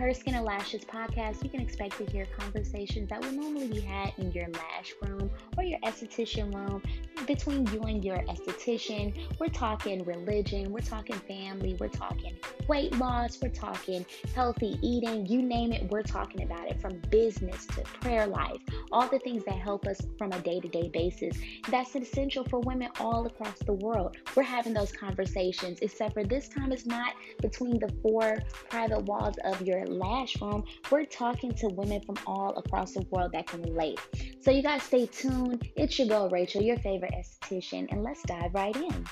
Her Skin and Lashes podcast, you can expect to hear conversations that would normally be had in your lash room or your esthetician room between you and your esthetician. We're talking religion, we're talking family, we're talking weight loss, we're talking healthy eating, you name it, we're talking about it from business to prayer life, all the things that help us from a day to day basis. That's essential for women all across the world. We're having those conversations, except for this time it's not between the four private walls of your lash room. We're talking to women from all across the world that can relate. So you guys stay tuned. It's your girl Rachel, your favorite esthetician, and let's dive right in.